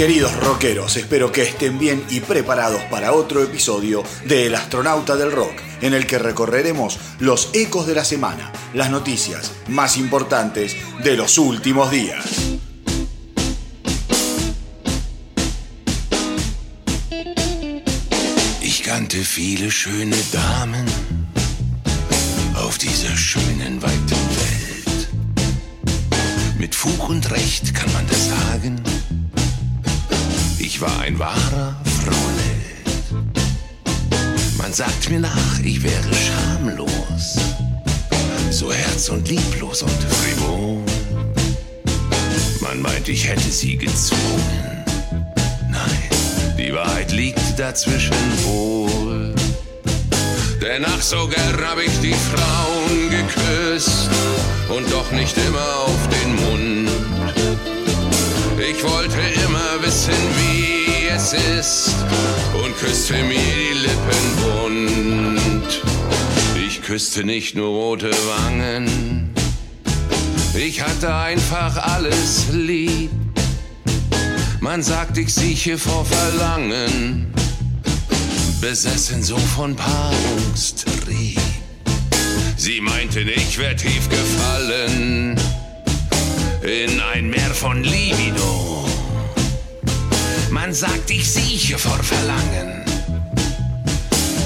queridos rockeros, espero que estén bien y preparados para otro episodio de El astronauta del rock, en el que recorreremos los ecos de la semana, las noticias más importantes de los últimos días. Ich kannte viele schöne Damen auf dieser schönen weiten Welt. Mit Fug und Recht kann man das sagen ich war ein wahrer Frohnet. Man sagt mir nach, ich wäre schamlos, so herz- und lieblos und frivol. Man meint, ich hätte sie gezwungen. Nein, die Wahrheit liegt dazwischen wohl. Denn ach, so gern hab ich die Frauen geküsst und doch nicht immer auf den Mund. Ich wollte immer wissen, wie es ist und küsste mir die Lippen bunt. Ich küsste nicht nur rote Wangen, ich hatte einfach alles lieb. Man sagt, ich sieche vor Verlangen, besessen so von Paarungstrieb. Sie meinten, ich wär tief gefallen in ein Meer von Libido. Man sagt, ich sieche vor Verlangen.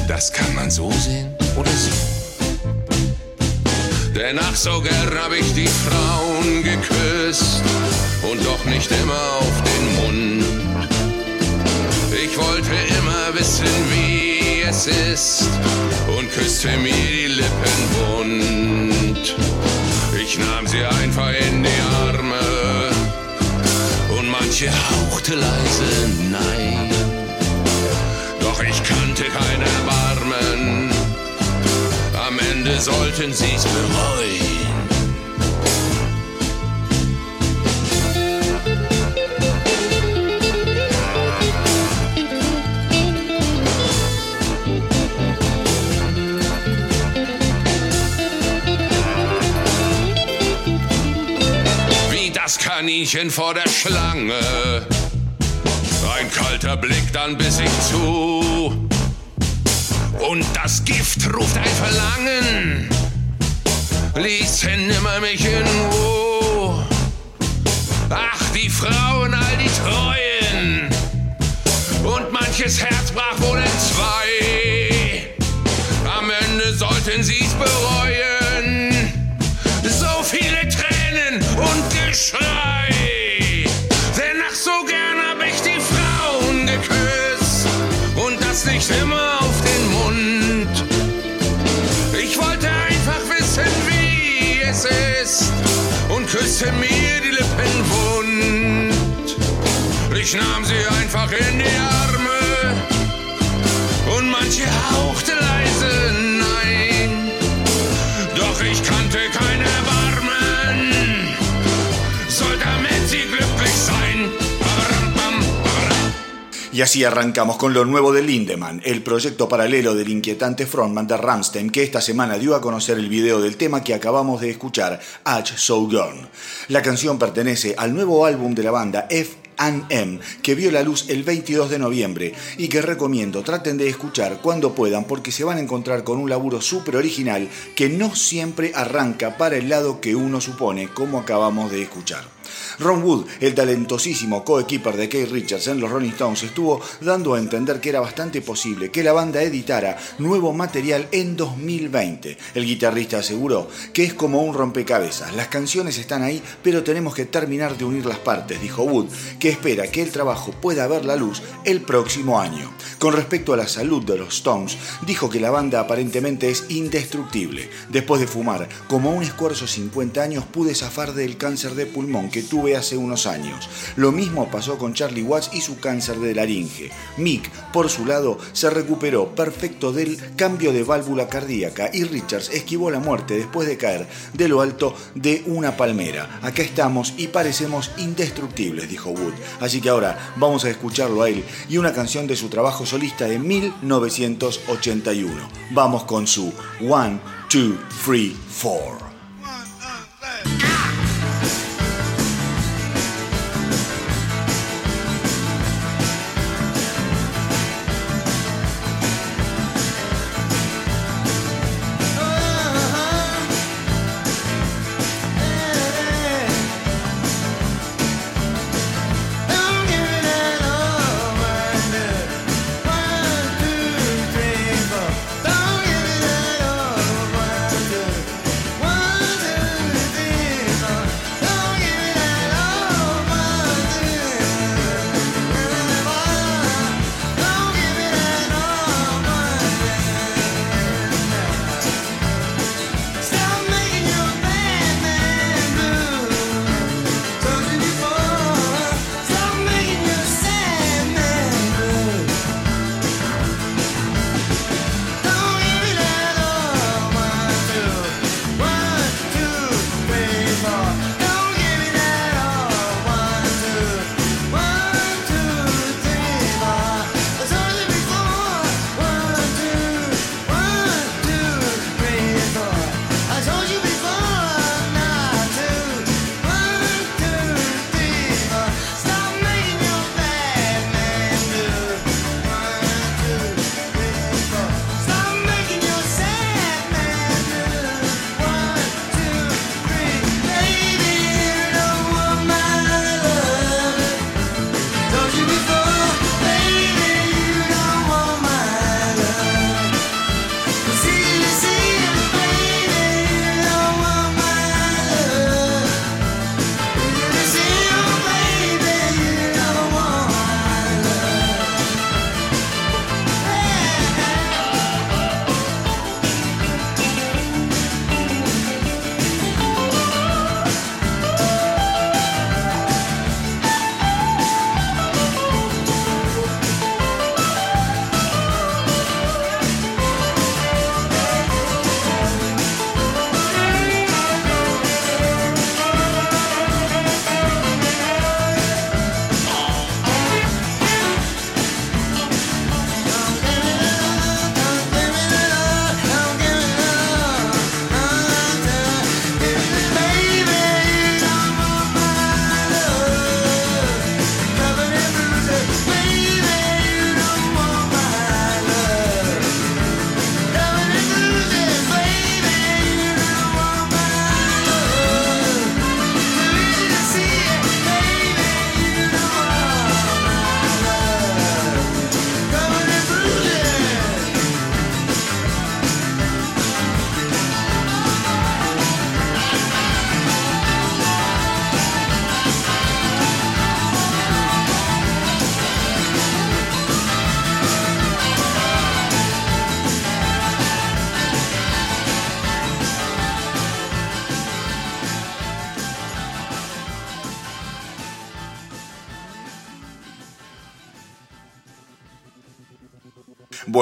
Das kann man so sehen oder so. Denn ach, so gern hab ich die Frauen geküsst und doch nicht immer auf den Mund. Ich wollte immer wissen, wie es ist und küsste mir die Lippen bunt. Ich nahm sie einfach in die Arme manche hauchte leise Nein. Doch ich kannte kein Erbarmen, am Ende sollten sie's bereuen. Kaninchen vor der Schlange. Ein kalter Blick, dann biss ich zu. Und das Gift ruft ein Verlangen. Ließen nimmer mich in Ruhe. Ach, die Frauen, all die Treuen. Und manches Herz brach wohl in zwei. Küsste mir die Lippen wund. Ich nahm sie einfach in die Arme und manche hauchte Y así arrancamos con lo nuevo de Lindemann, el proyecto paralelo del inquietante frontman de Ramstein, que esta semana dio a conocer el video del tema que acabamos de escuchar, H So Gone. La canción pertenece al nuevo álbum de la banda F M, que vio la luz el 22 de noviembre y que recomiendo traten de escuchar cuando puedan porque se van a encontrar con un laburo súper original que no siempre arranca para el lado que uno supone, como acabamos de escuchar. Ron Wood, el talentosísimo coequiper de Keith Richards en los Rolling Stones, estuvo dando a entender que era bastante posible que la banda editara nuevo material en 2020. El guitarrista aseguró que es como un rompecabezas, las canciones están ahí, pero tenemos que terminar de unir las partes, dijo Wood, que espera que el trabajo pueda ver la luz el próximo año. Con respecto a la salud de los Stones, dijo que la banda aparentemente es indestructible. Después de fumar como un esfuerzo 50 años, pude zafar del cáncer de pulmón que tuve hace unos años. Lo mismo pasó con Charlie Watts y su cáncer de laringe. Mick, por su lado, se recuperó perfecto del cambio de válvula cardíaca y Richards esquivó la muerte después de caer de lo alto de una palmera. Acá estamos y parecemos indestructibles, dijo Wood. Así que ahora vamos a escucharlo a él y una canción de su trabajo solista de 1981. Vamos con su One, Two, Three, Four.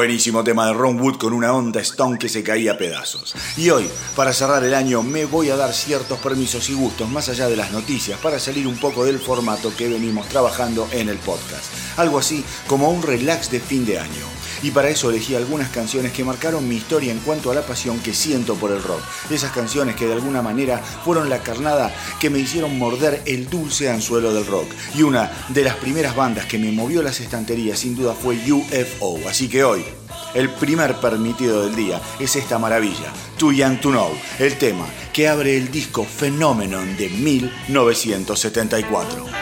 Buenísimo tema de Ron Wood con una onda Stone que se caía a pedazos. Y hoy, para cerrar el año, me voy a dar ciertos permisos y gustos más allá de las noticias para salir un poco del formato que venimos trabajando en el podcast. Algo así como un relax de fin de año. Y para eso elegí algunas canciones que marcaron mi historia en cuanto a la pasión que siento por el rock. Esas canciones que de alguna manera fueron la carnada que me hicieron morder el dulce anzuelo del rock. Y una de las primeras bandas que me movió las estanterías sin duda fue UFO. Así que hoy, el primer permitido del día es esta maravilla, Too Young to Know, el tema que abre el disco Phenomenon de 1974.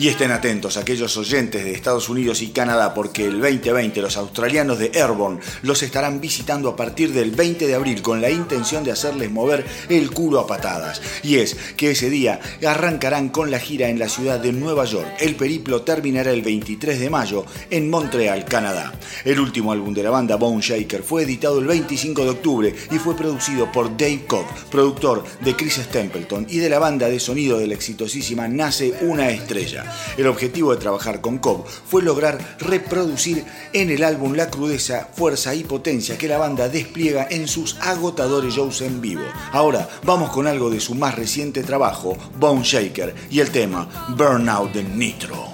Y estén atentos aquellos oyentes de Estados Unidos y Canadá porque el 2020 los australianos de Airborne los estarán visitando a partir del 20 de abril con la intención de hacerles mover el culo a patadas. Y es que ese día arrancarán con la gira en la ciudad de Nueva York. El periplo terminará el 23 de mayo en Montreal, Canadá. El último álbum de la banda Bone Shaker fue editado el 25 de octubre y fue producido por Dave Cobb, productor de Chris Stapleton y de la banda de sonido de la exitosísima Nace una estrella. El objetivo de trabajar con Cobb fue lograr reproducir en el álbum la crudeza, fuerza y potencia que la banda despliega en sus agotadores shows en vivo. Ahora vamos con algo de su más reciente trabajo, Bone Shaker, y el tema Burnout de Nitro.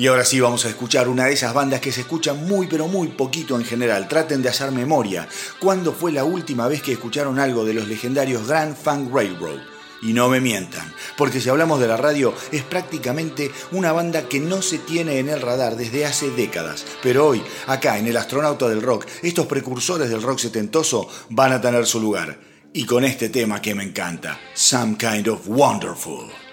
Y ahora sí vamos a escuchar una de esas bandas que se escuchan muy pero muy poquito en general. Traten de hacer memoria. ¿Cuándo fue la última vez que escucharon algo de los legendarios Grand Funk Railroad? Y no me mientan, porque si hablamos de la radio es prácticamente una banda que no se tiene en el radar desde hace décadas. Pero hoy, acá en el astronauta del rock, estos precursores del rock setentoso van a tener su lugar. Y con este tema que me encanta, Some Kind of Wonderful.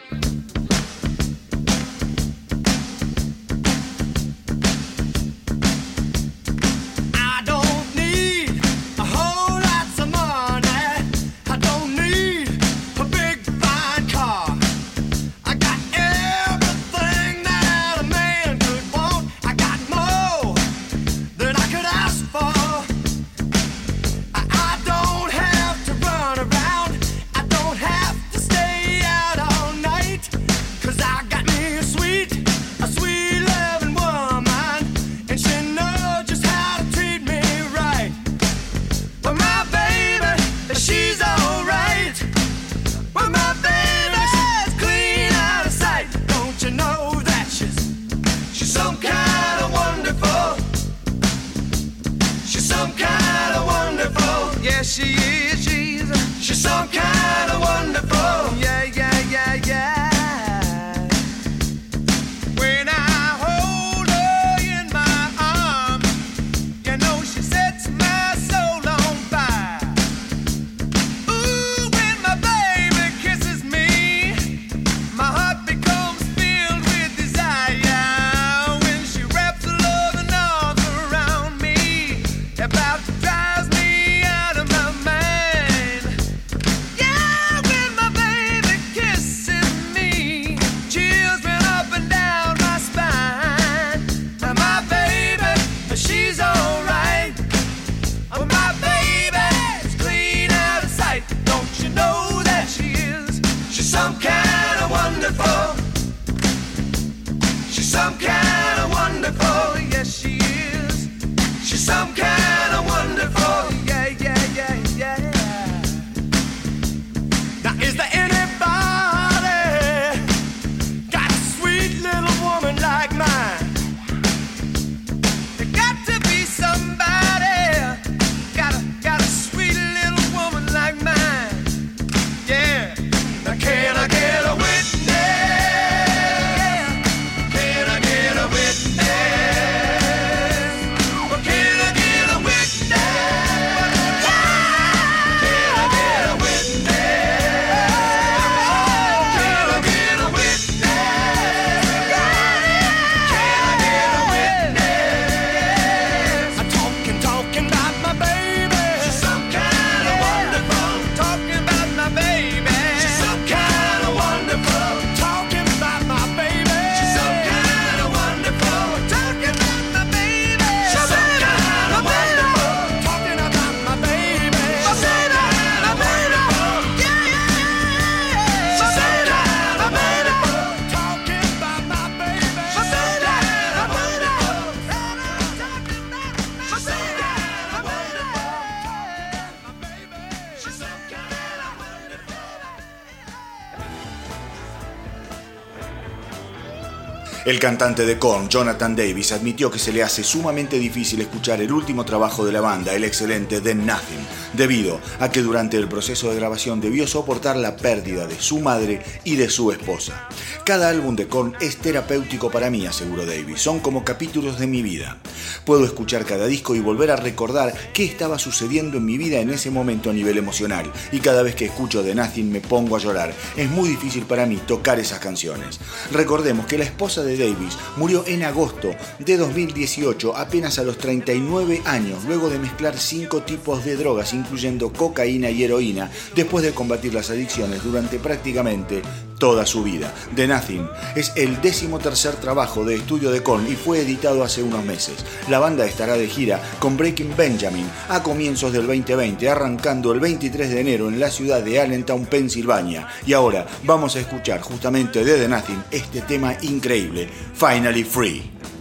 El cantante de Korn, Jonathan Davis, admitió que se le hace sumamente difícil escuchar el último trabajo de la banda, el excelente The Nothing, debido a que durante el proceso de grabación debió soportar la pérdida de su madre y de su esposa. Cada álbum de Korn es terapéutico para mí, aseguró Davis, son como capítulos de mi vida. Puedo escuchar cada disco y volver a recordar qué estaba sucediendo en mi vida en ese momento a nivel emocional, y cada vez que escucho The Nothing me pongo a llorar. Es muy difícil para mí tocar esas canciones. Recordemos que la esposa de Davis murió en agosto de 2018, apenas a los 39 años, luego de mezclar cinco tipos de drogas, incluyendo cocaína y heroína, después de combatir las adicciones durante prácticamente toda su vida. The Nothing es el décimo tercer trabajo de estudio de Korn y fue editado hace unos meses. La banda estará de gira con Breaking Benjamin a comienzos del 2020, arrancando el 23 de enero en la ciudad de Allentown, Pensilvania. Y ahora vamos a escuchar justamente de The Nothing este tema increíble, Finally Free.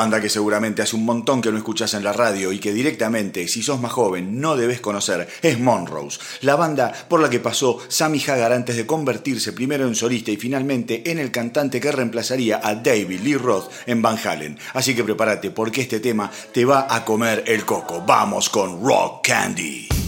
Banda que seguramente hace un montón que no escuchas en la radio y que directamente, si sos más joven, no debes conocer, es Monrose, la banda por la que pasó Sammy Hagar antes de convertirse primero en solista y finalmente en el cantante que reemplazaría a David Lee Roth en Van Halen. Así que prepárate porque este tema te va a comer el coco. Vamos con Rock Candy.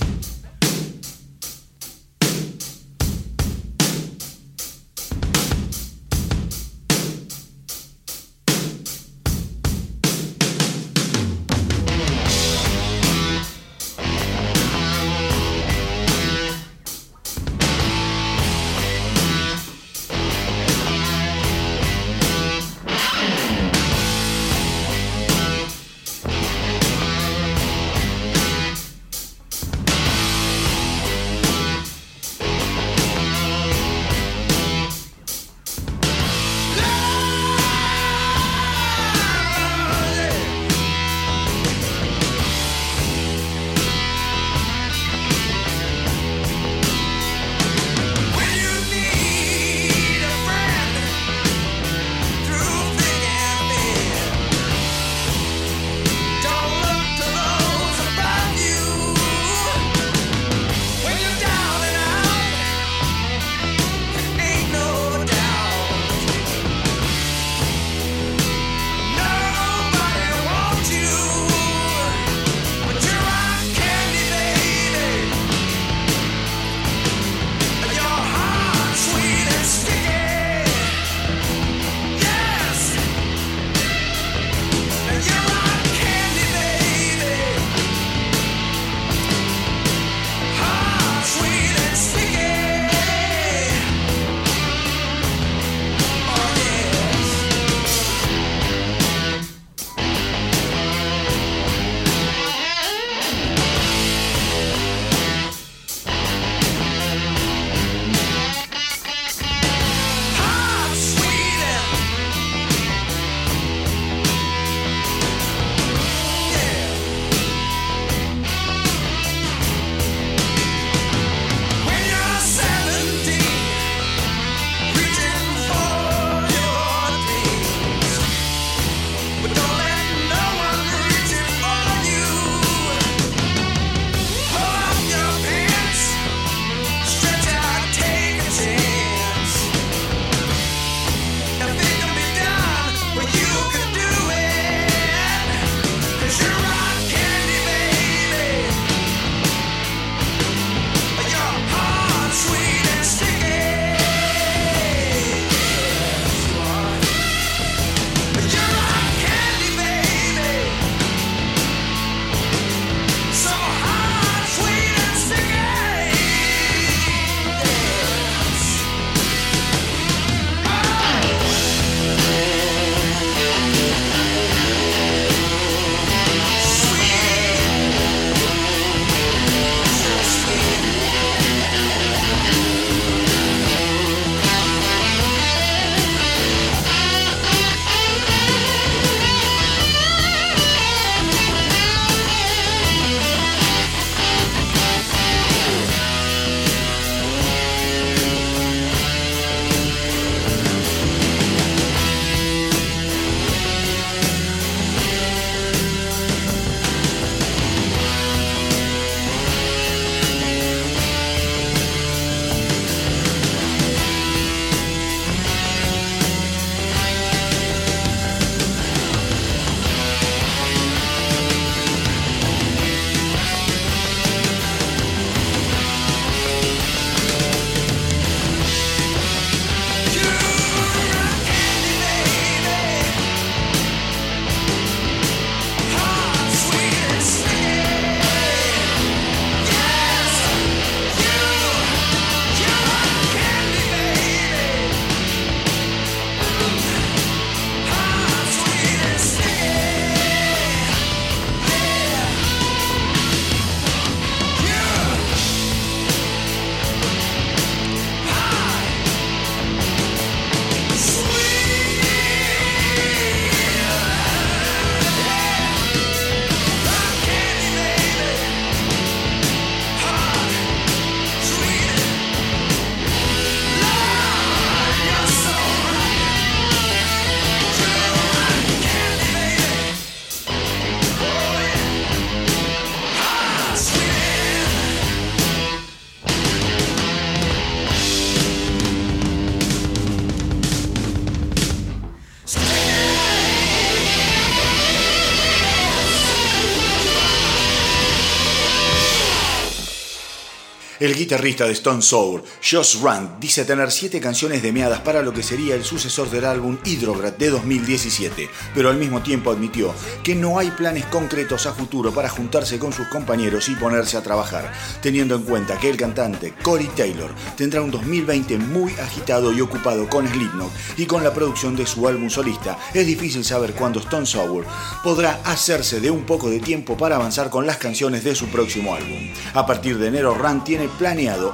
Guitarrista de Stone Sour, Josh Rand, dice tener siete canciones demeadas para lo que sería el sucesor del álbum Hydrograd de 2017, pero al mismo tiempo admitió que no hay planes concretos a futuro para juntarse con sus compañeros y ponerse a trabajar, teniendo en cuenta que el cantante Corey Taylor tendrá un 2020 muy agitado y ocupado con Slipknot y con la producción de su álbum solista. Es difícil saber cuándo Stone Sour podrá hacerse de un poco de tiempo para avanzar con las canciones de su próximo álbum. A partir de enero, Rand tiene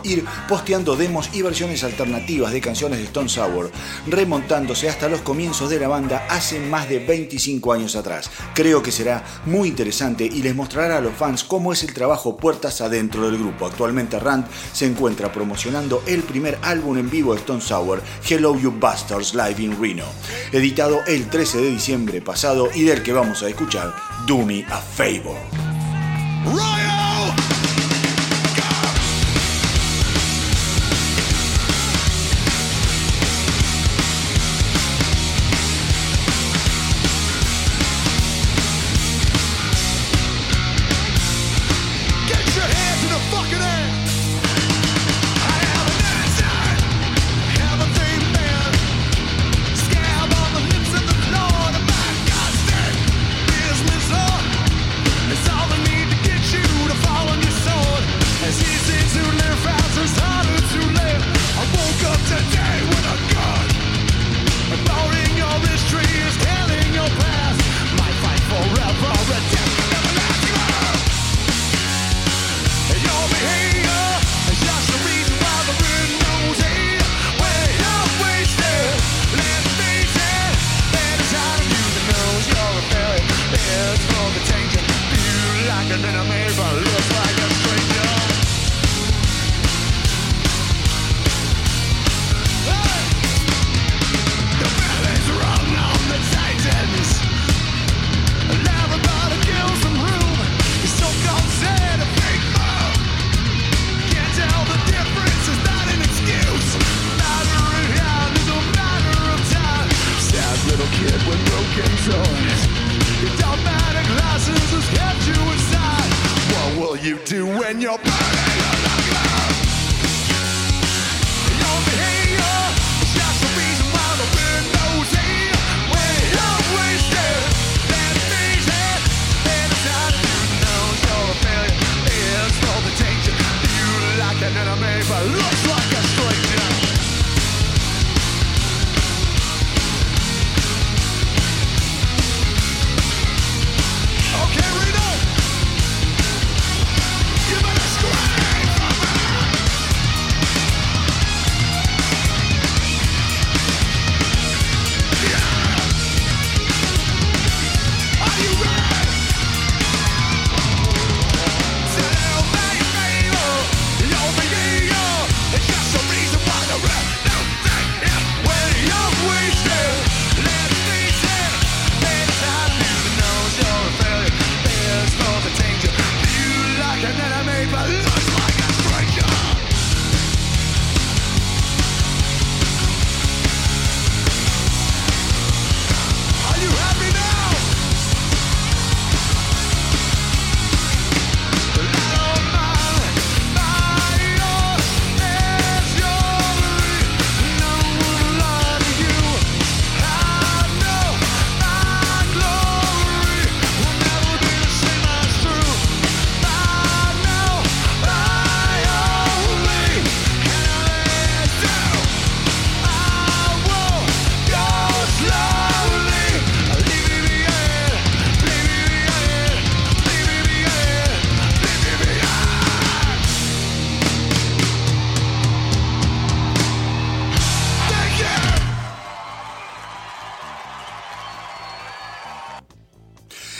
ir posteando demos y versiones alternativas de canciones de Stone Sour, remontándose hasta los comienzos de la banda hace más de 25 años atrás. Creo que será muy interesante y les mostrará a los fans cómo es el trabajo puertas adentro del grupo. Actualmente Rand se encuentra promocionando el primer álbum en vivo de Stone Sour, Hello You Bastards Live in Reno, editado el 13 de diciembre pasado y del que vamos a escuchar Do Me a Favor.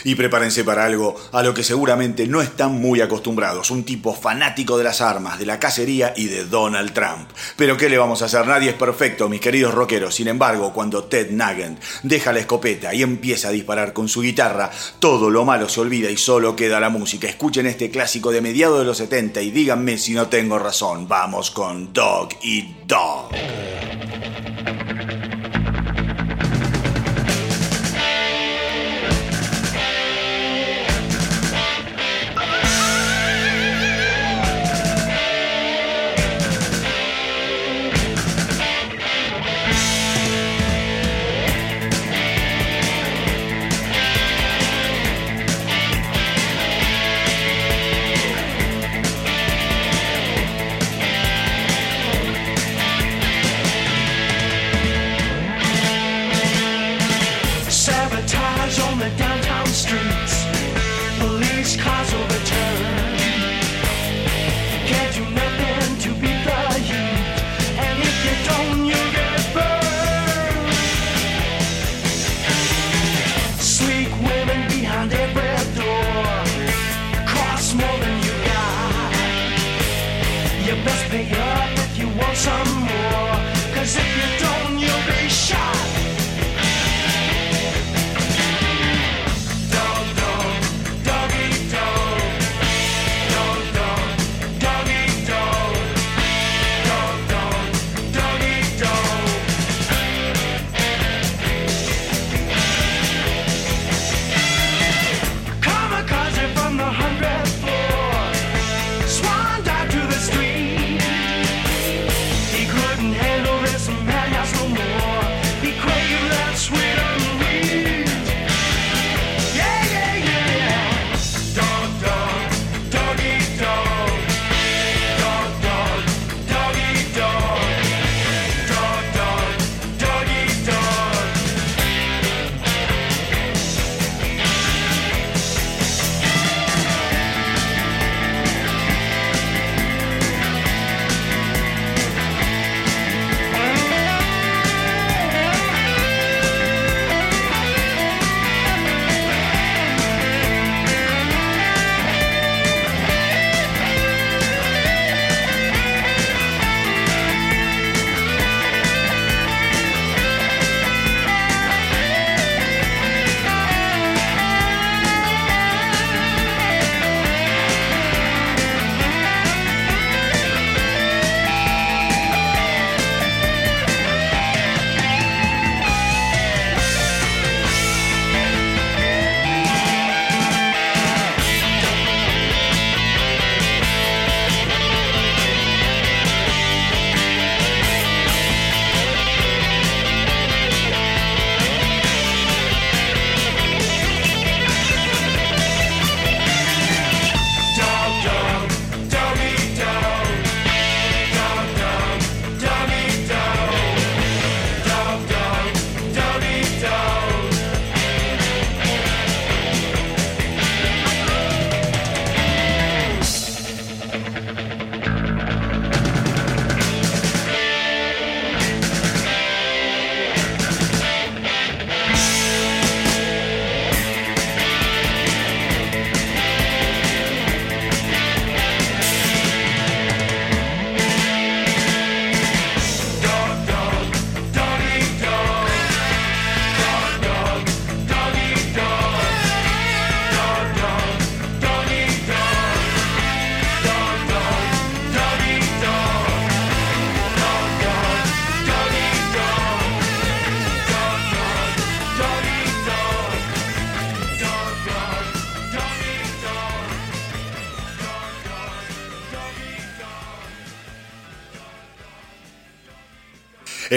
Y prepárense para algo a lo que seguramente no están muy acostumbrados, un tipo fanático de las armas, de la cacería y de Donald Trump. Pero ¿qué le vamos a hacer? Nadie es perfecto, mis queridos rockeros. Sin embargo, cuando Ted Nugent deja la escopeta y empieza a disparar con su guitarra, todo lo malo se olvida y solo queda la música. Escuchen este clásico de mediados de los 70 y díganme si no tengo razón. Vamos con Dog y Dog.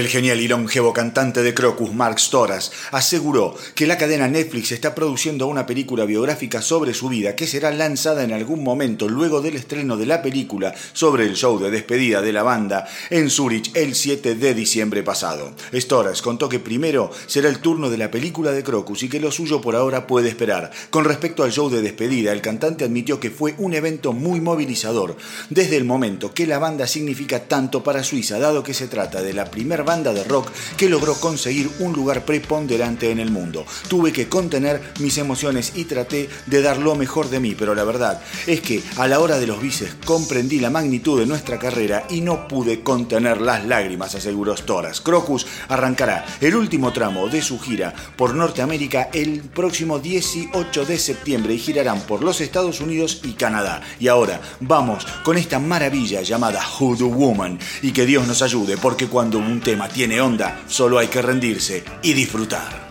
El genial y longevo cantante de Crocus, Mark Storas, aseguró que la cadena Netflix está produciendo una película biográfica sobre su vida que será lanzada en algún momento luego del estreno de la película sobre el show de despedida de la banda en Zurich el 7 de diciembre pasado. Storas contó que primero será el turno de la película de Crocus y que lo suyo por ahora puede esperar. Con respecto al show de despedida, el cantante admitió que fue un evento muy movilizador desde el momento que la banda significa tanto para Suiza, dado que se trata de la primera banda de rock que logró conseguir un lugar preponderante en el mundo. Tuve que contener mis emociones y traté de dar lo mejor de mí, pero la verdad es que a la hora de los bices comprendí la magnitud de nuestra carrera y no pude contener las lágrimas, aseguró Storas. Crocus arrancará el último tramo de su gira por Norteamérica el próximo 18 de septiembre y girarán por los Estados Unidos y Canadá. Y ahora vamos con esta maravilla llamada Hoodoo Woman y que Dios nos ayude porque cuando un tema tiene onda, solo hay que rendirse y disfrutar.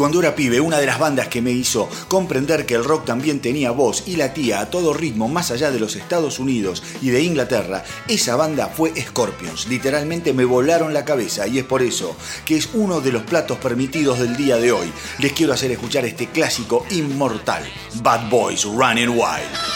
Cuando era pibe, una de las bandas que me hizo comprender que el rock también tenía voz y latía a todo ritmo más allá de los Estados Unidos y de Inglaterra, esa banda fue Scorpions. Literalmente me volaron la cabeza y es por eso que es uno de los platos permitidos del día de hoy. Les quiero hacer escuchar este clásico inmortal, Bad Boys Running Wild.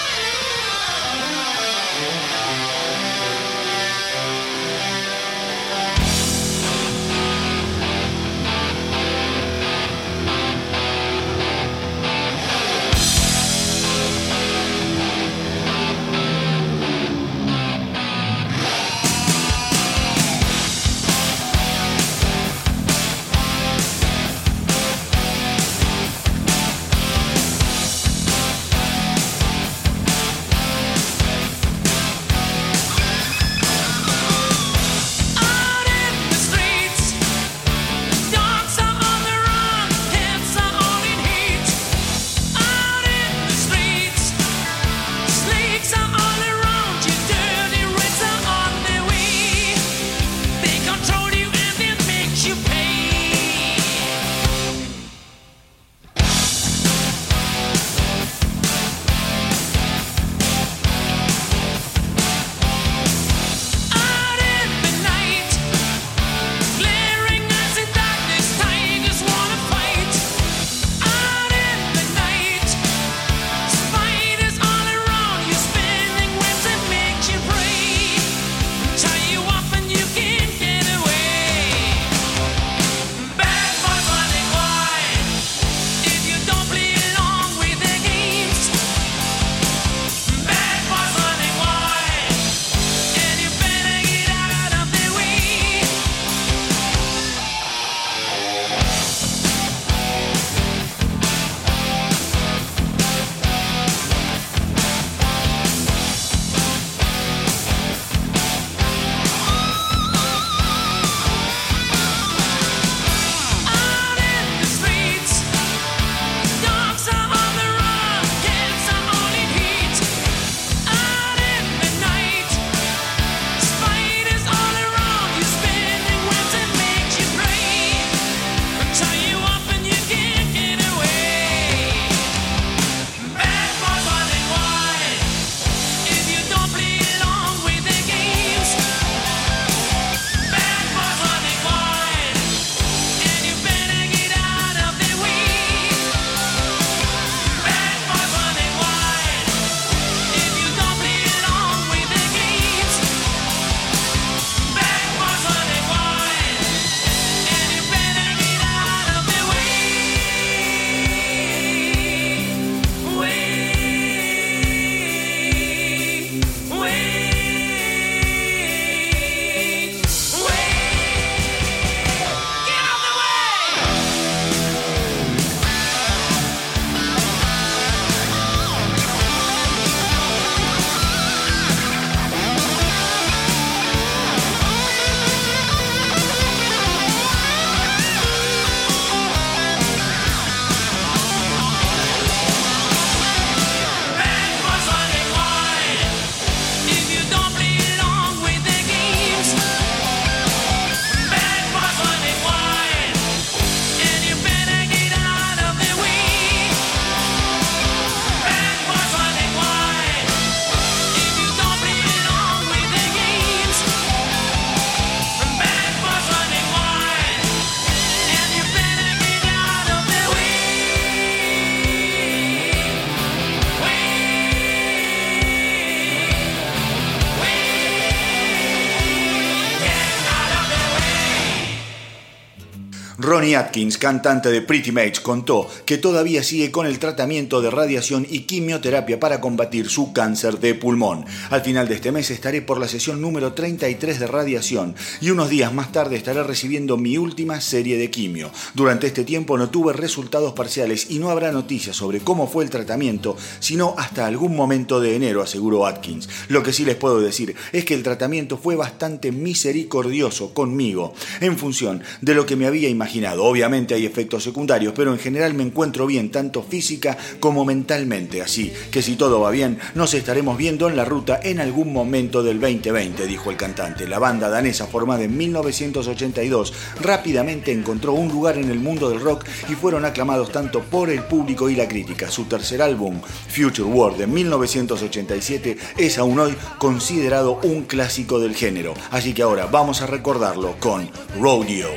Ronnie Atkins, cantante de Pretty Mates, contó que todavía sigue con el tratamiento de radiación y quimioterapia para combatir su cáncer de pulmón. Al final de este mes estaré por la sesión número 33 de radiación y unos días más tarde estaré recibiendo mi última serie de quimio. Durante este tiempo no tuve resultados parciales y no habrá noticias sobre cómo fue el tratamiento, sino hasta algún momento de enero, aseguró Atkins. Lo que sí les puedo decir es que el tratamiento fue bastante misericordioso conmigo, en función de lo que me había imaginado Obviamente hay efectos secundarios, pero en general me encuentro bien, tanto física como mentalmente. Así que si todo va bien, nos estaremos viendo en la ruta en algún momento del 2020, dijo el cantante. La banda danesa, formada en 1982, rápidamente encontró un lugar en el mundo del rock y fueron aclamados tanto por el público y la crítica. Su tercer álbum, Future World, de 1987, es aún hoy considerado un clásico del género. Así que ahora vamos a recordarlo con Rodeo.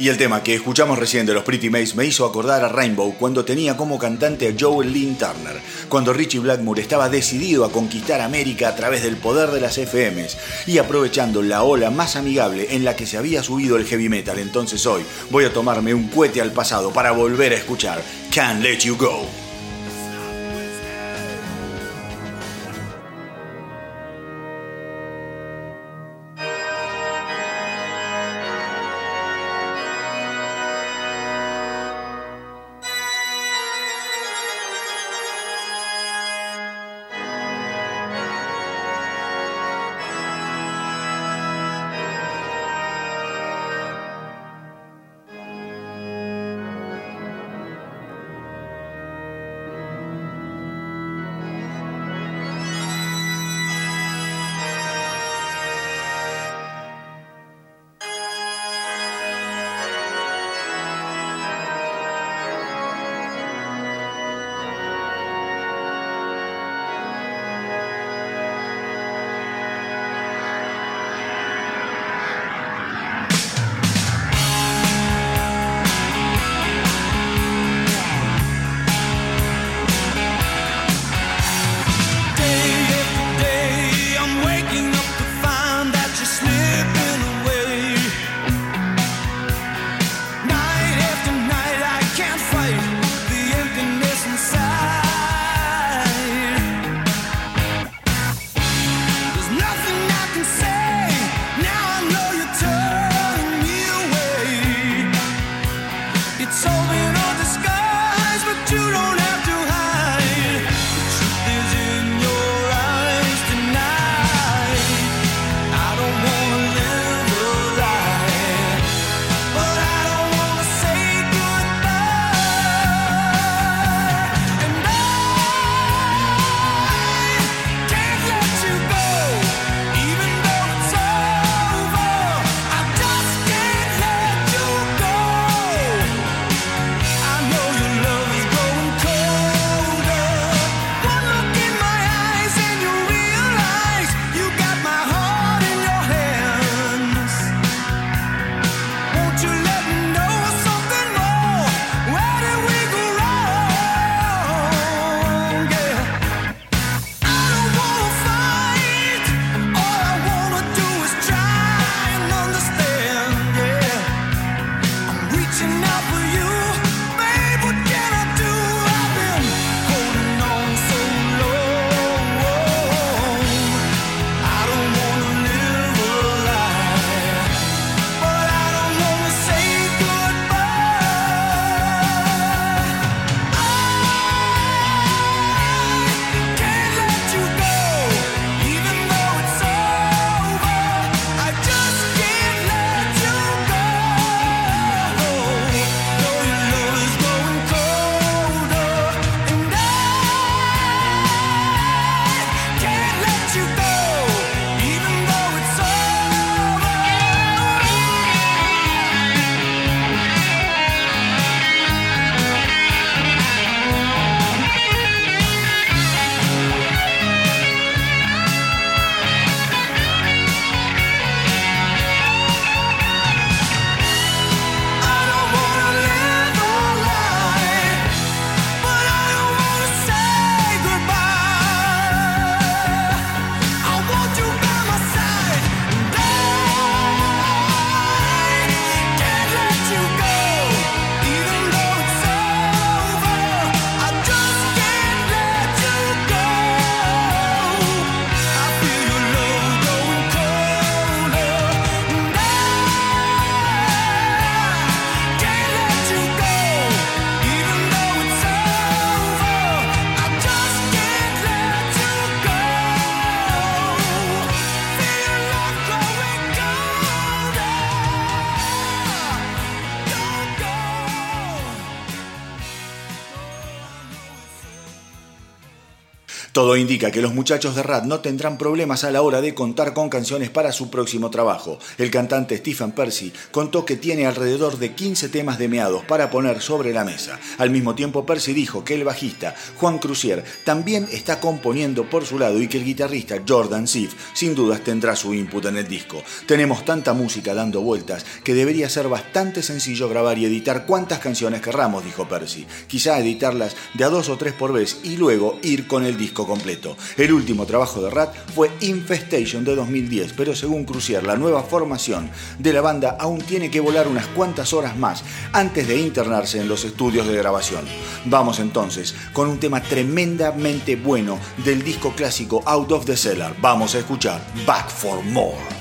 Y el tema que escuchamos recién de los Pretty Mates me hizo acordar a Rainbow cuando tenía como cantante a Joel Lynn Turner, cuando Richie Blackmore estaba decidido a conquistar América a través del poder de las FMs y aprovechando la ola más amigable en la que se había subido el heavy metal. Entonces hoy voy a tomarme un cohete al pasado para volver a escuchar Can't Let You Go. Indica que los muchachos de Rat no tendrán problemas a la hora de contar con canciones para su próximo trabajo. El cantante Stephen Percy contó que tiene alrededor de 15 temas de meados para poner sobre la mesa. Al mismo tiempo, Percy dijo que el bajista Juan Crucier también está componiendo por su lado y que el guitarrista Jordan Sif sin dudas tendrá su input en el disco. Tenemos tanta música dando vueltas que debería ser bastante sencillo grabar y editar cuantas canciones querramos, dijo Percy. Quizá editarlas de a dos o tres por vez y luego ir con el disco completo. El último trabajo de Rat fue Infestation de 2010, pero según Crucier, la nueva formación de la banda aún tiene que volar unas cuantas horas más antes de internarse en los estudios de grabación. Vamos entonces con un tema tremendamente bueno del disco clásico Out of the Cellar. Vamos a escuchar Back for More.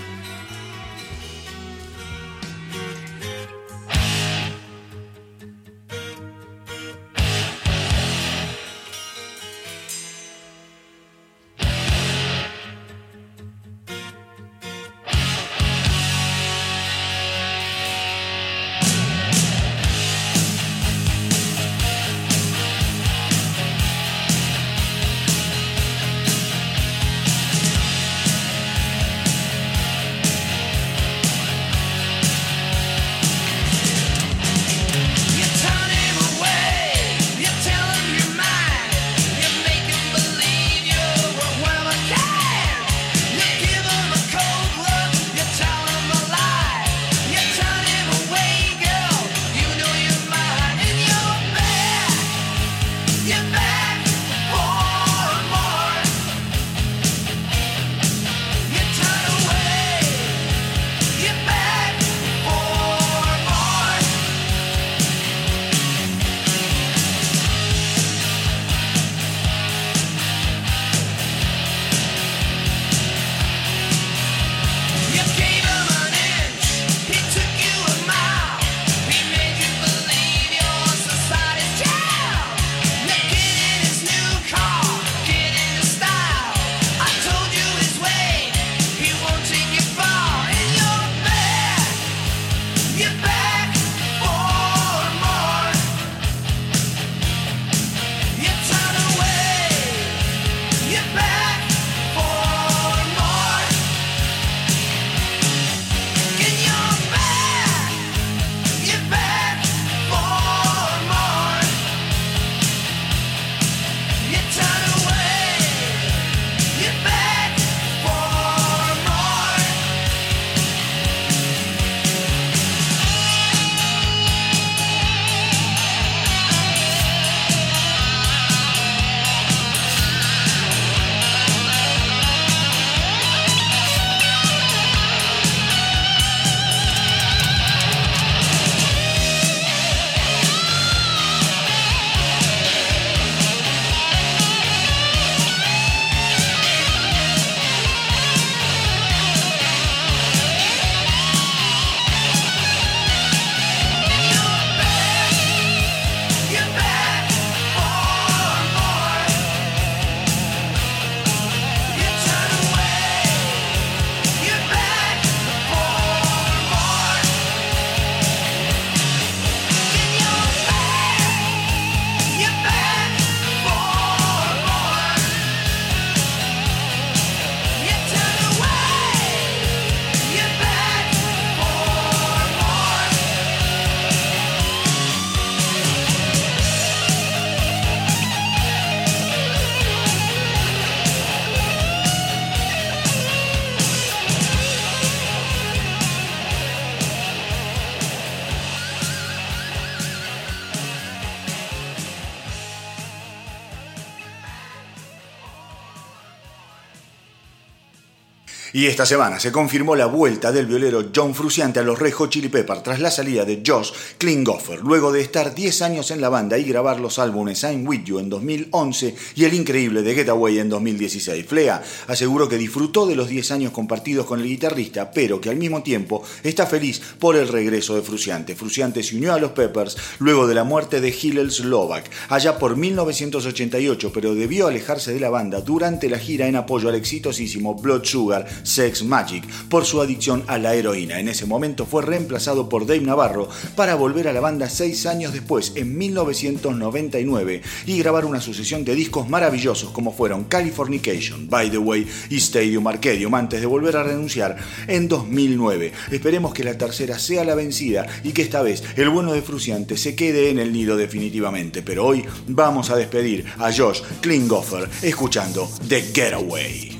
Y esta semana se confirmó la vuelta del violero John Fruciante a los Red Hot Chili Peppers tras la salida de Josh Klinghoffer, luego de estar 10 años en la banda y grabar los álbumes I'm With You en 2011 y el increíble The Getaway en 2016. Flea aseguró que disfrutó de los 10 años compartidos con el guitarrista, pero que al mismo tiempo está feliz por el regreso de Fruciante. Fruciante se unió a los Peppers luego de la muerte de Hillel Slovak, allá por 1988, pero debió alejarse de la banda durante la gira en apoyo al exitosísimo Blood Sugar Sex Magic, por su adicción a la heroína. En ese momento fue reemplazado por Dave Navarro para volver a la banda seis años después, en 1999, y grabar una sucesión de discos maravillosos como fueron Californication, By the Way y Stadium Arcadium, antes de volver a renunciar en 2009. Esperemos que la tercera sea la vencida y que esta vez el bueno de Fruciante se quede en el nido definitivamente. Pero hoy vamos a despedir a Josh Klinghoffer escuchando The Getaway.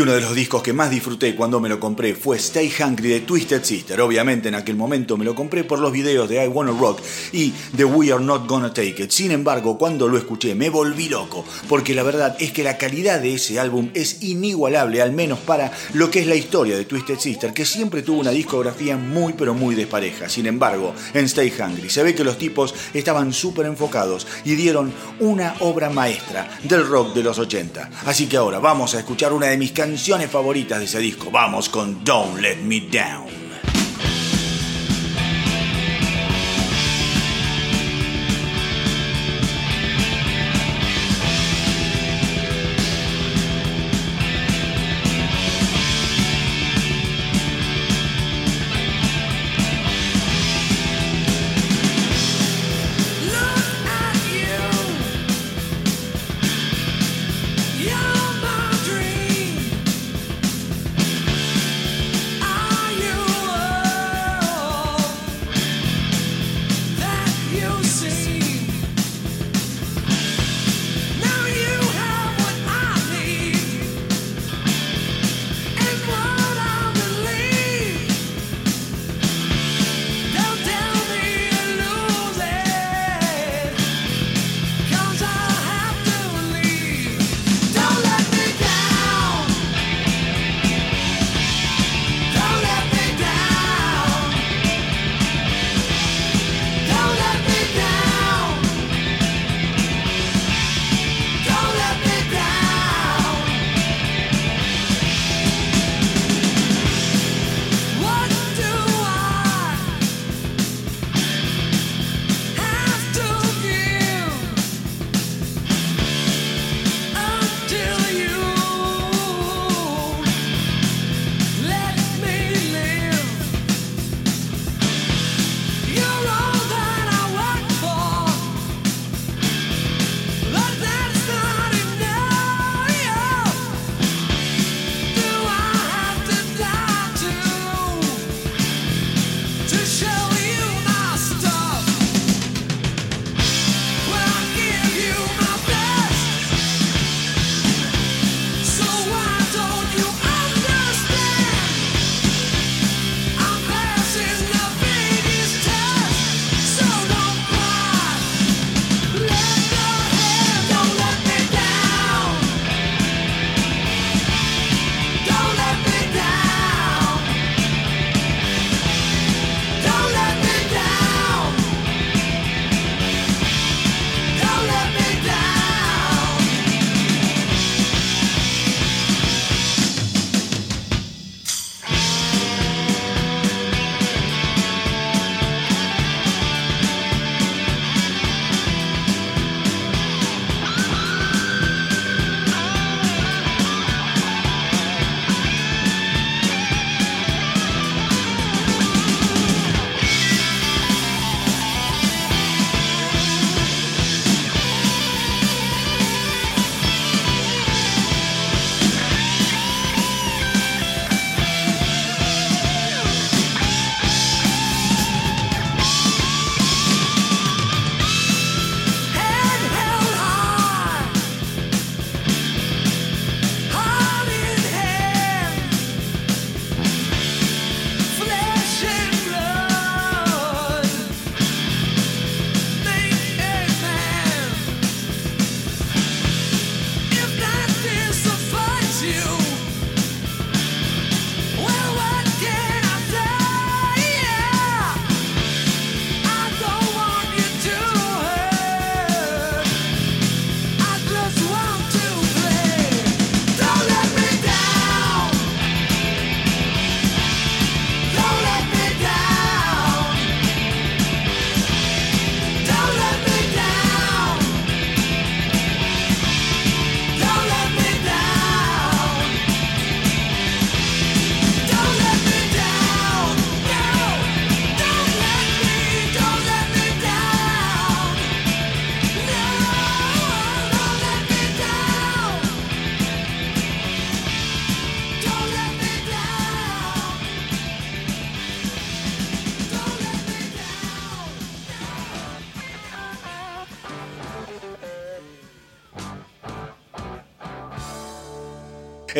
Y uno de los discos que más disfruté cuando me lo compré fue Stay Hungry de Twisted Sister. Obviamente en aquel momento me lo compré por los videos de I Wanna Rock y de We Are Not Gonna Take It. Sin embargo, cuando lo escuché me volví loco, porque la verdad es que la calidad de ese álbum es inigualable, al menos para lo que es la historia de Twisted Sister, que siempre tuvo una discografía muy pero muy despareja. Sin embargo, en Stay Hungry se ve que los tipos estaban súper enfocados y dieron una obra maestra del rock de los 80. Así que ahora vamos a escuchar una de mis canciones favoritas de ese disco. Vamos con Don't Let Me Down.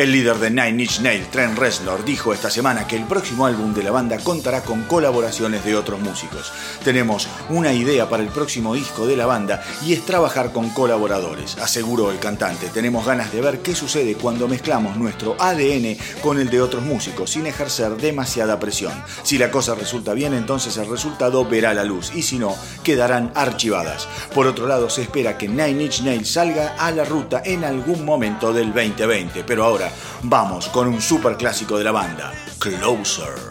El líder de Nine Inch Nails, Trent Reznor, dijo esta semana que el próximo álbum de la banda contará con colaboraciones de otros músicos. Tenemos una idea para el próximo disco de la banda y es trabajar con colaboradores, aseguró el cantante. Tenemos ganas de ver qué sucede cuando mezclamos nuestro ADN con el de otros músicos sin ejercer demasiada presión. Si la cosa resulta bien, entonces el resultado verá la luz y si no, quedarán archivadas. Por otro lado, se espera que Nine Inch Nails salga a la ruta en algún momento del 2020, pero ahora vamos con un super clásico de la banda, Closer.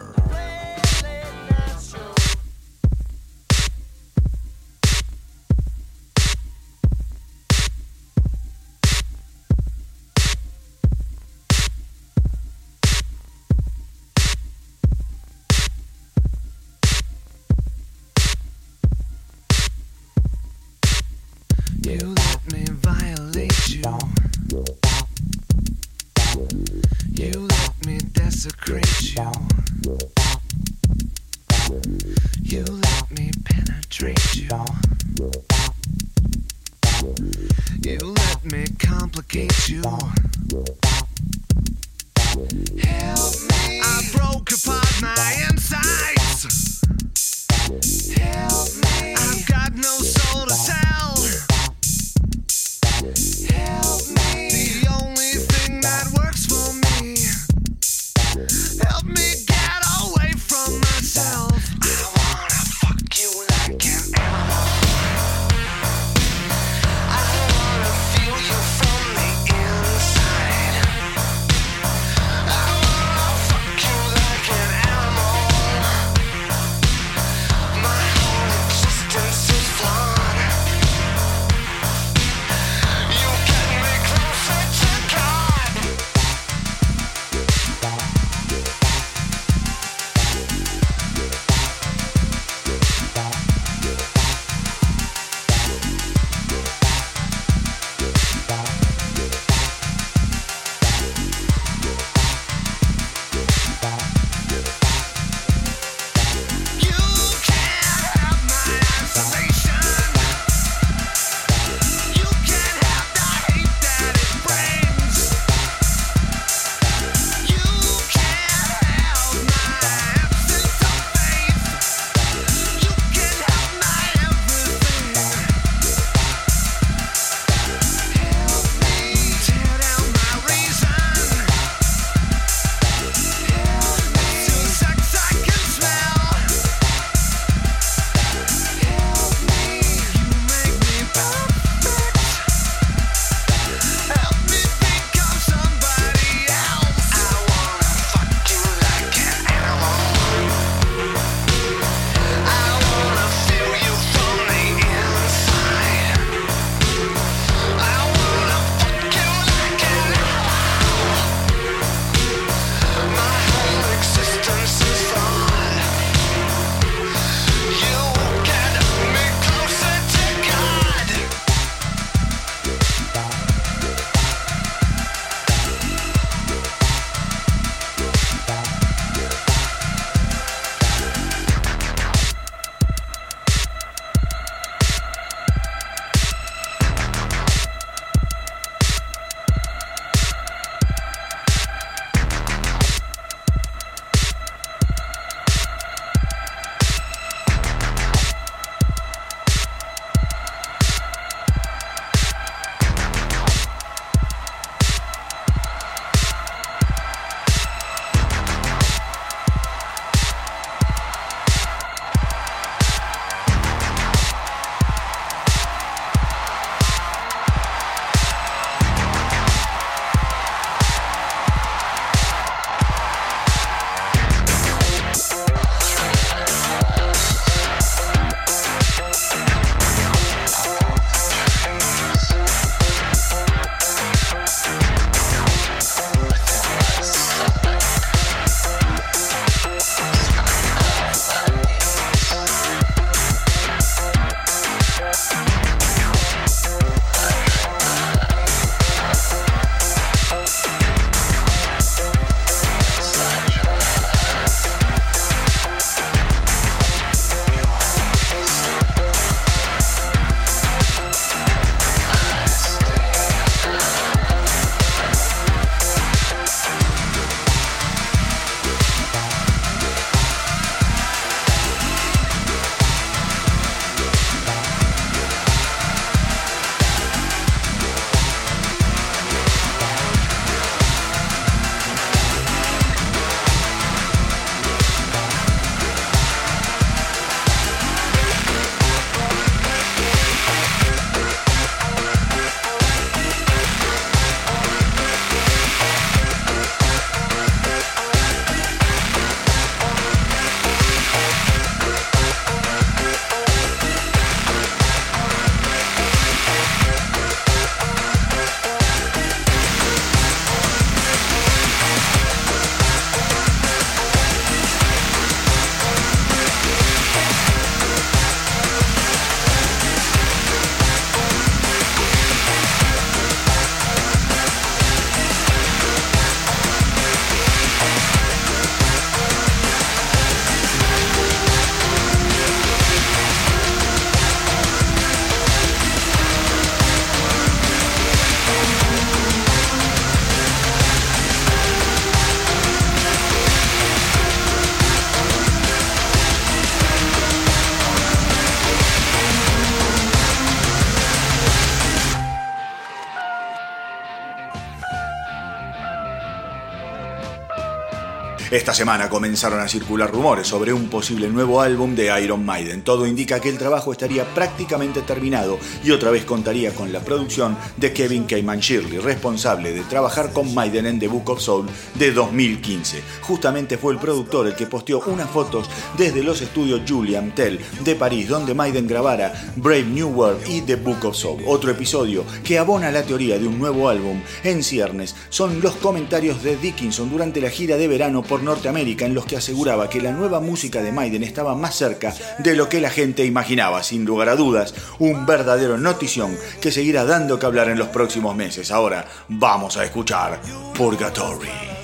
Esta semana comenzaron a circular rumores sobre un posible nuevo álbum de Iron Maiden. Todo indica que el trabajo estaría prácticamente terminado y otra vez contaría con la producción de Kevin Cayman Shirley, responsable de trabajar con Maiden en The Book of Soul de 2015. Justamente fue el productor el que posteó unas fotos desde los estudios Julian Tell de París, donde Maiden grabara Brave New World y The Book of Soul. Otro episodio que abona la teoría de un nuevo álbum en ciernes son los comentarios de Dickinson durante la gira de verano por Norteamérica en los que aseguraba que la nueva música de Maiden estaba más cerca de lo que la gente imaginaba. Sin lugar a dudas, un verdadero notición que seguirá dando que hablar en los próximos meses. Ahora vamos a escuchar Purgatory.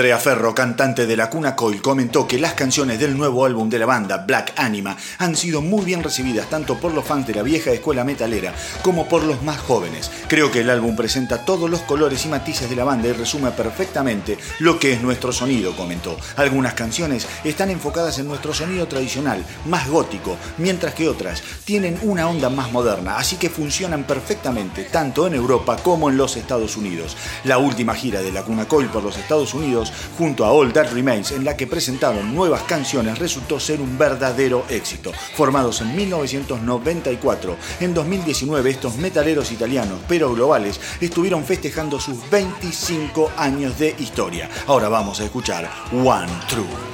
Andrea Ferro, cantante de La Cuna Coil, comentó que las canciones del nuevo álbum de la banda, Black Anima, han sido muy bien recibidas tanto por los fans de la vieja escuela metalera como por los más jóvenes. Creo que el álbum presenta todos los colores y matices de la banda y resume perfectamente lo que es nuestro sonido, comentó. Algunas canciones están enfocadas en nuestro sonido tradicional, más gótico, mientras que otras tienen una onda más moderna, así que funcionan perfectamente tanto en Europa como en los Estados Unidos. La última gira de La Cuna Coil por los Estados Unidos junto a All That Remains, en la que presentaron nuevas canciones, resultó ser un verdadero éxito. Formados en 1994, en 2019 estos metaleros italianos, pero globales, estuvieron festejando sus 25 años de historia. Ahora vamos a escuchar One True.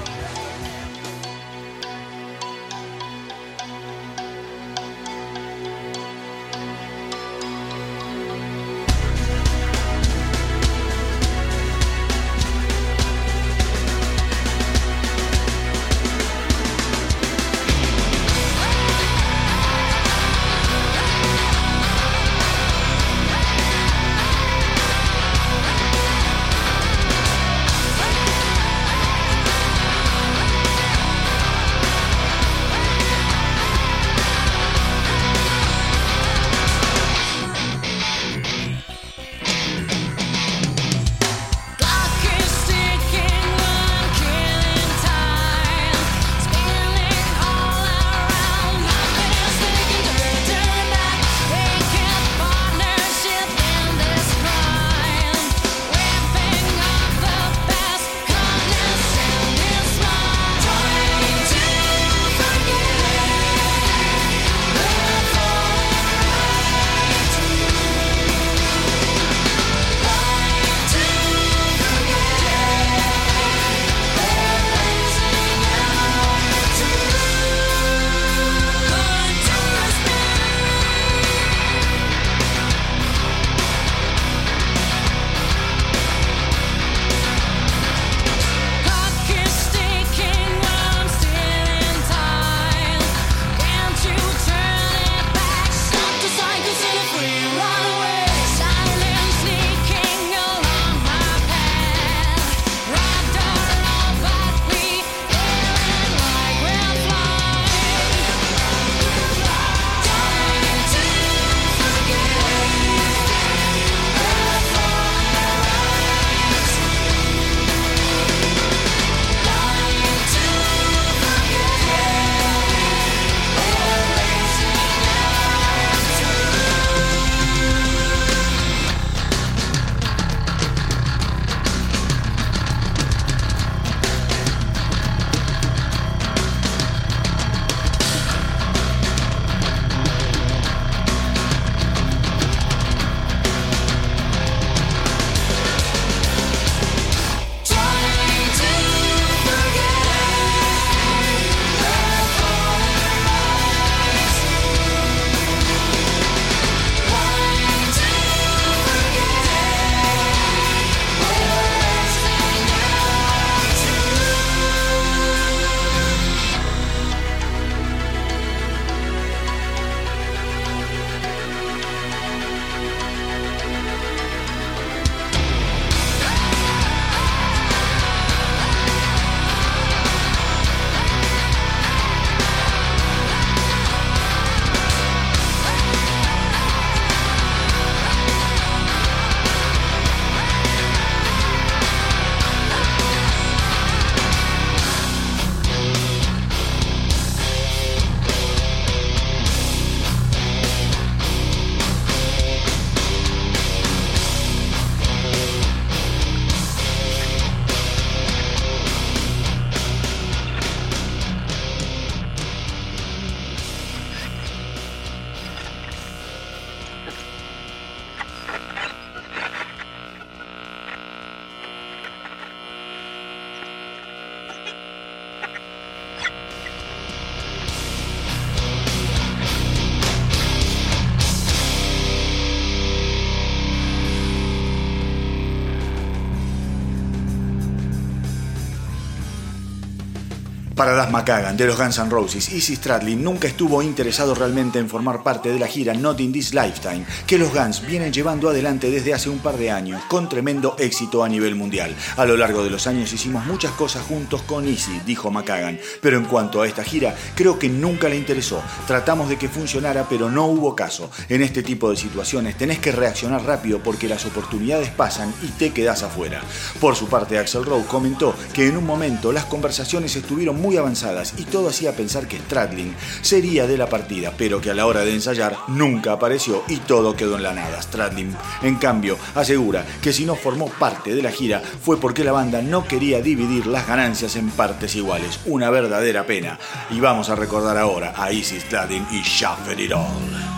Para Das McCagan de los Guns N' Roses, Izzy Stradlin nunca estuvo interesado realmente en formar parte de la gira Not in This Lifetime, que los Guns vienen llevando adelante desde hace un par de años, con tremendo éxito a nivel mundial. A lo largo de los años hicimos muchas cosas juntos con Izzy, dijo McCagan, pero en cuanto a esta gira, creo que nunca le interesó. Tratamos de que funcionara, pero no hubo caso. En este tipo de situaciones tenés que reaccionar rápido porque las oportunidades pasan y te quedas afuera. Por su parte, Axel Rowe comentó que en un momento las conversaciones estuvieron muy avanzadas y todo hacía pensar que Stradlin sería de la partida, pero que a la hora de ensayar nunca apareció y todo quedó en la nada. Stradlin, en cambio, asegura que si no formó parte de la gira fue porque la banda no quería dividir las ganancias en partes iguales. Una verdadera pena. Y vamos a recordar ahora a Izzy Stradlin y Shuffle It All.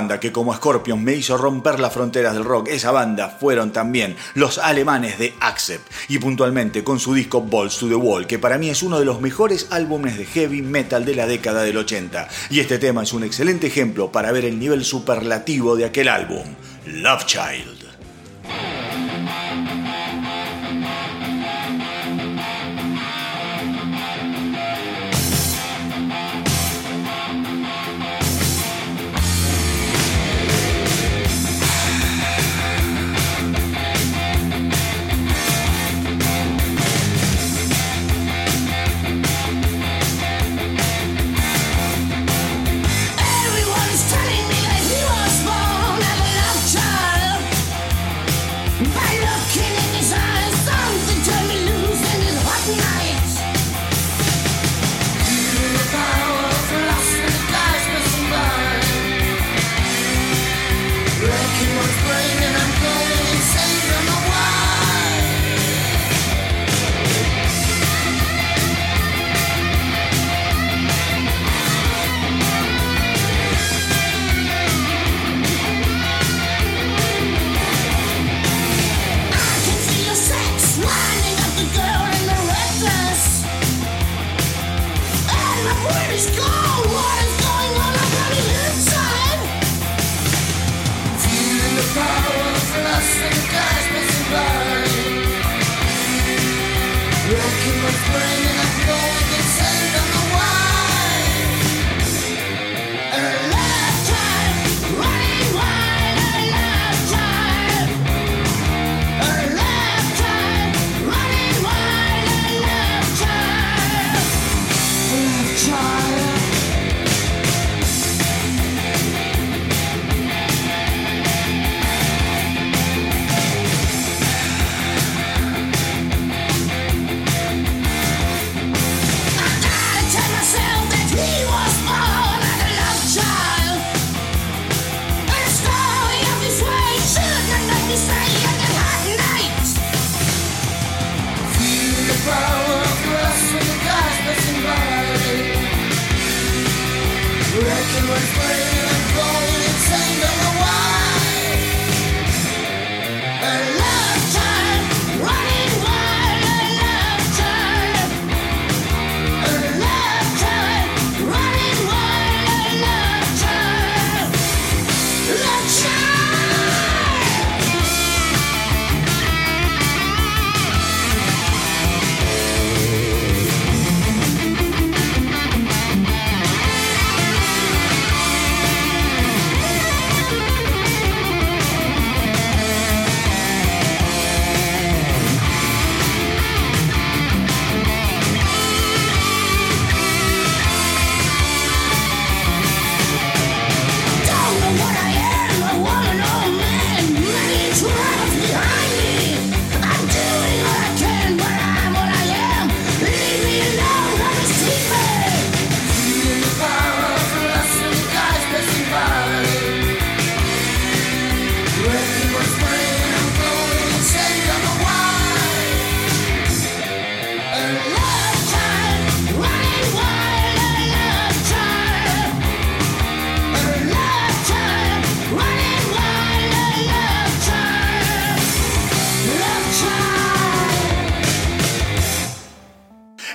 Que como Scorpion me hizo romper las fronteras del rock, esa banda fueron también los alemanes de Accept y puntualmente con su disco Balls to the Wall, que para mí es uno de los mejores álbumes de heavy metal de la década del 80. Y este tema es un excelente ejemplo para ver el nivel superlativo de aquel álbum, Love Child.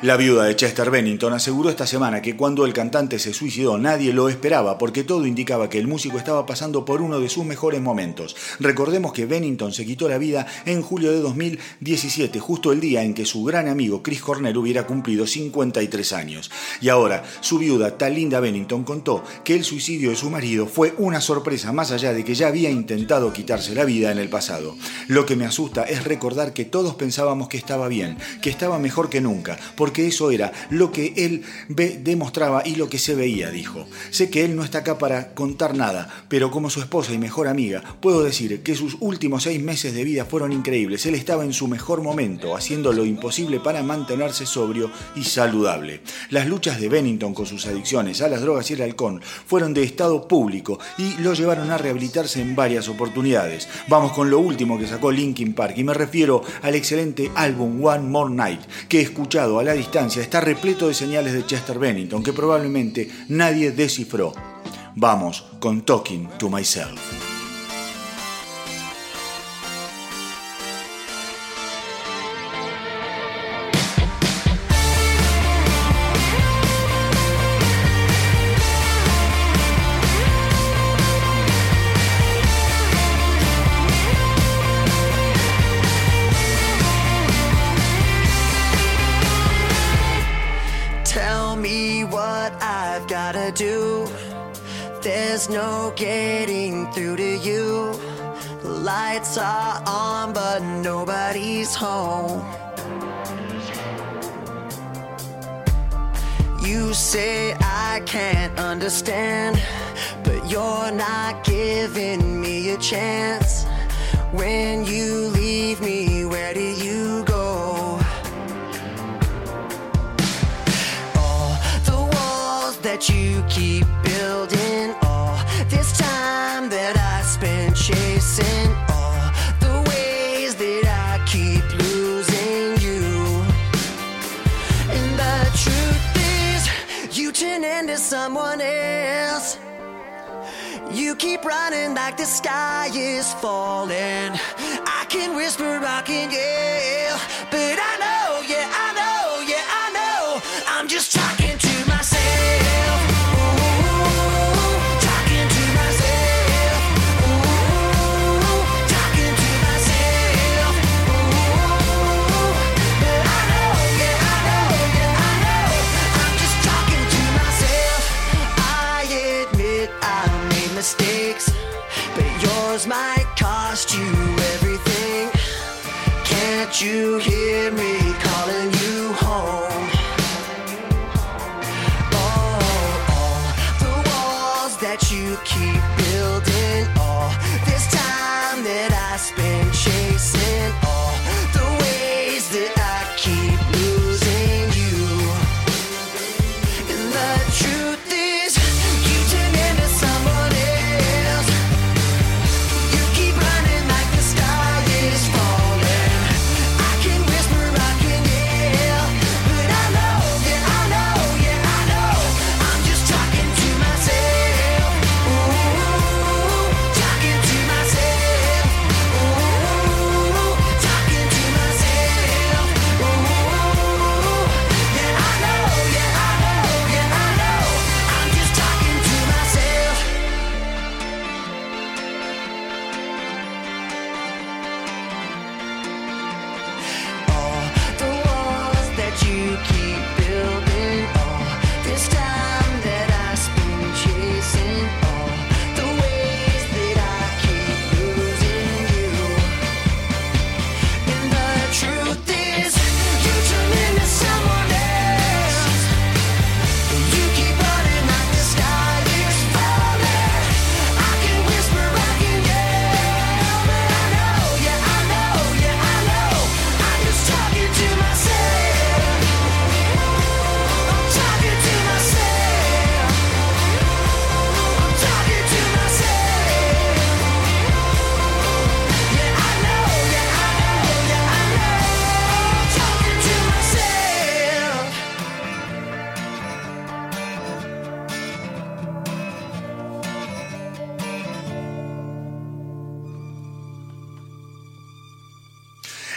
La viuda de Chester Bennington aseguró esta semana que cuando el cantante se suicidó nadie lo esperaba porque todo indicaba que el músico estaba pasando por uno de sus mejores momentos. Recordemos que Bennington se quitó la vida en julio de 2017, justo el día en que su gran amigo Chris Cornell hubiera cumplido 53 años. Y ahora, su viuda, Talinda Bennington, contó que el suicidio de su marido fue una sorpresa más allá de que ya había intentado quitarse la vida en el pasado. Lo que me asusta es recordar que todos pensábamos que estaba bien, que estaba mejor que nunca, porque que eso era lo que él demostraba y lo que se veía, dijo. Sé que él no está acá para contar nada, pero como su esposa y mejor amiga, puedo decir que sus últimos seis meses de vida fueron increíbles. Él estaba en su mejor momento, haciendo lo imposible para mantenerse sobrio y saludable. Las luchas de Bennington con sus adicciones a las drogas y el alcohol fueron de estado público y lo llevaron a rehabilitarse en varias oportunidades. Vamos con lo último que sacó Linkin Park y me refiero al excelente álbum One More Night que he escuchado a la está repleto de señales de Chester Bennington que probablemente nadie descifró. Vamos con Talking to Myself. There's no getting through to you. The lights are on, but nobody's home. You say I can't understand, but you're not giving me a chance. When you leave me, where do you go? All the walls that you keep someone else. You keep running like the sky is falling. I can whisper, I can yell, but I know, you hear me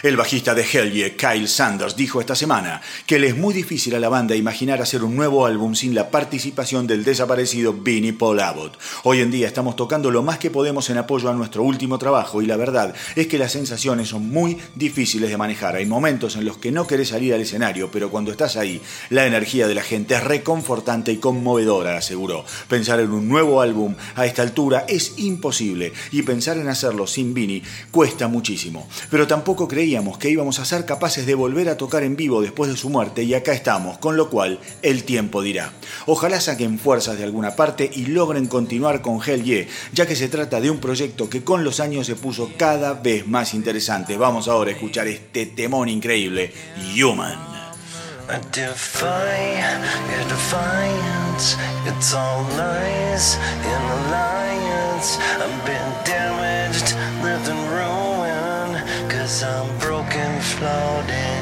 El bajista de Hell Kyle Sanders, dijo esta semana que le es muy difícil a la banda imaginar hacer un nuevo álbum sin la participación del desaparecido Vinnie Paul Abbott. Hoy en día estamos tocando lo más que podemos en apoyo a nuestro último trabajo y la verdad es que las sensaciones son muy difíciles de manejar. Hay momentos en los que no querés salir al escenario, pero cuando estás ahí, la energía de la gente es reconfortante y conmovedora, aseguró. Pensar en un nuevo álbum a esta altura es imposible y pensar en hacerlo sin Vinnie cuesta muchísimo. Pero tampoco creía que íbamos a ser capaces de volver a tocar en vivo después de su muerte y acá estamos, con lo cual el tiempo dirá. Ojalá saquen fuerzas de alguna parte y logren continuar con Hell Yeah, ya que se trata de un proyecto que con los años se puso cada vez más interesante. Vamos ahora a escuchar este temón increíble, Human. as I'm broken, floating.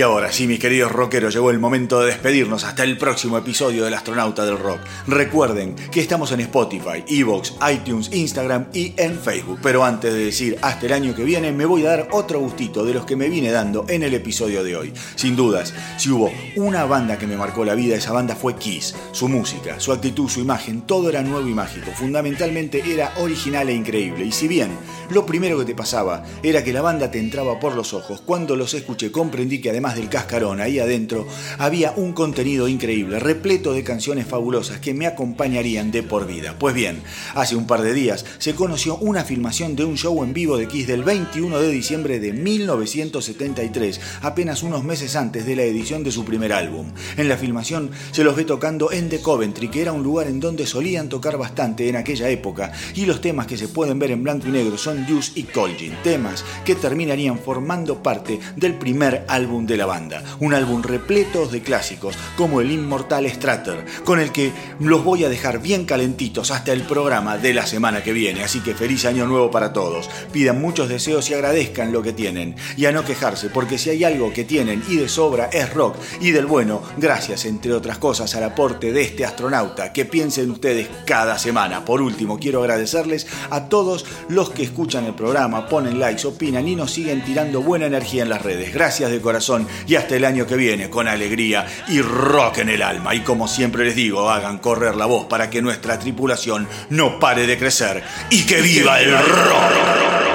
Y ahora sí, mis queridos rockeros, llegó el momento de despedirnos hasta el próximo episodio del Astronauta del Rock. Recuerden que estamos en Spotify, Evox, iTunes, Instagram y en Facebook. Pero antes de decir hasta el año que viene, me voy a dar otro gustito de los que me vine dando en el episodio de hoy. Sin dudas, si hubo una banda que me marcó la vida, esa banda fue Kiss. Su música, su actitud, su imagen, todo era nuevo y mágico. Fundamentalmente era original e increíble. Y si bien lo primero que te pasaba era que la banda te entraba por los ojos, cuando los escuché comprendí que además del cascarón ahí adentro había un contenido increíble, repleto de canciones fabulosas que me acompañarían de por vida. Pues bien, hace un par de días se conoció una filmación de un show en vivo de Kiss del 21 de diciembre de 1973, apenas unos meses antes de la edición de su primer álbum. En la filmación se los ve tocando en The Coventry, que era un lugar en donde solían tocar bastante en aquella época, y los temas que se pueden ver en blanco y negro son Juice y Colgin, temas que terminarían formando parte del primer álbum de la banda, un álbum repleto de clásicos como el inmortal Stratter, con el que los voy a dejar bien calentitos hasta el programa de la semana que viene, así que feliz año nuevo para todos, pidan muchos deseos y agradezcan lo que tienen, y a no quejarse, porque si hay algo que tienen y de sobra es rock, y del bueno, gracias entre otras cosas al aporte de este astronauta, que piensen ustedes cada semana. Por último, quiero agradecerles a todos los que escuchan el programa, ponen likes, opinan y nos siguen tirando buena energía en las redes. Gracias de corazón y hasta el año que viene con alegría y rock en el alma. Y como siempre les digo, hagan correr la voz para que nuestra tripulación no pare de crecer y que viva el rock.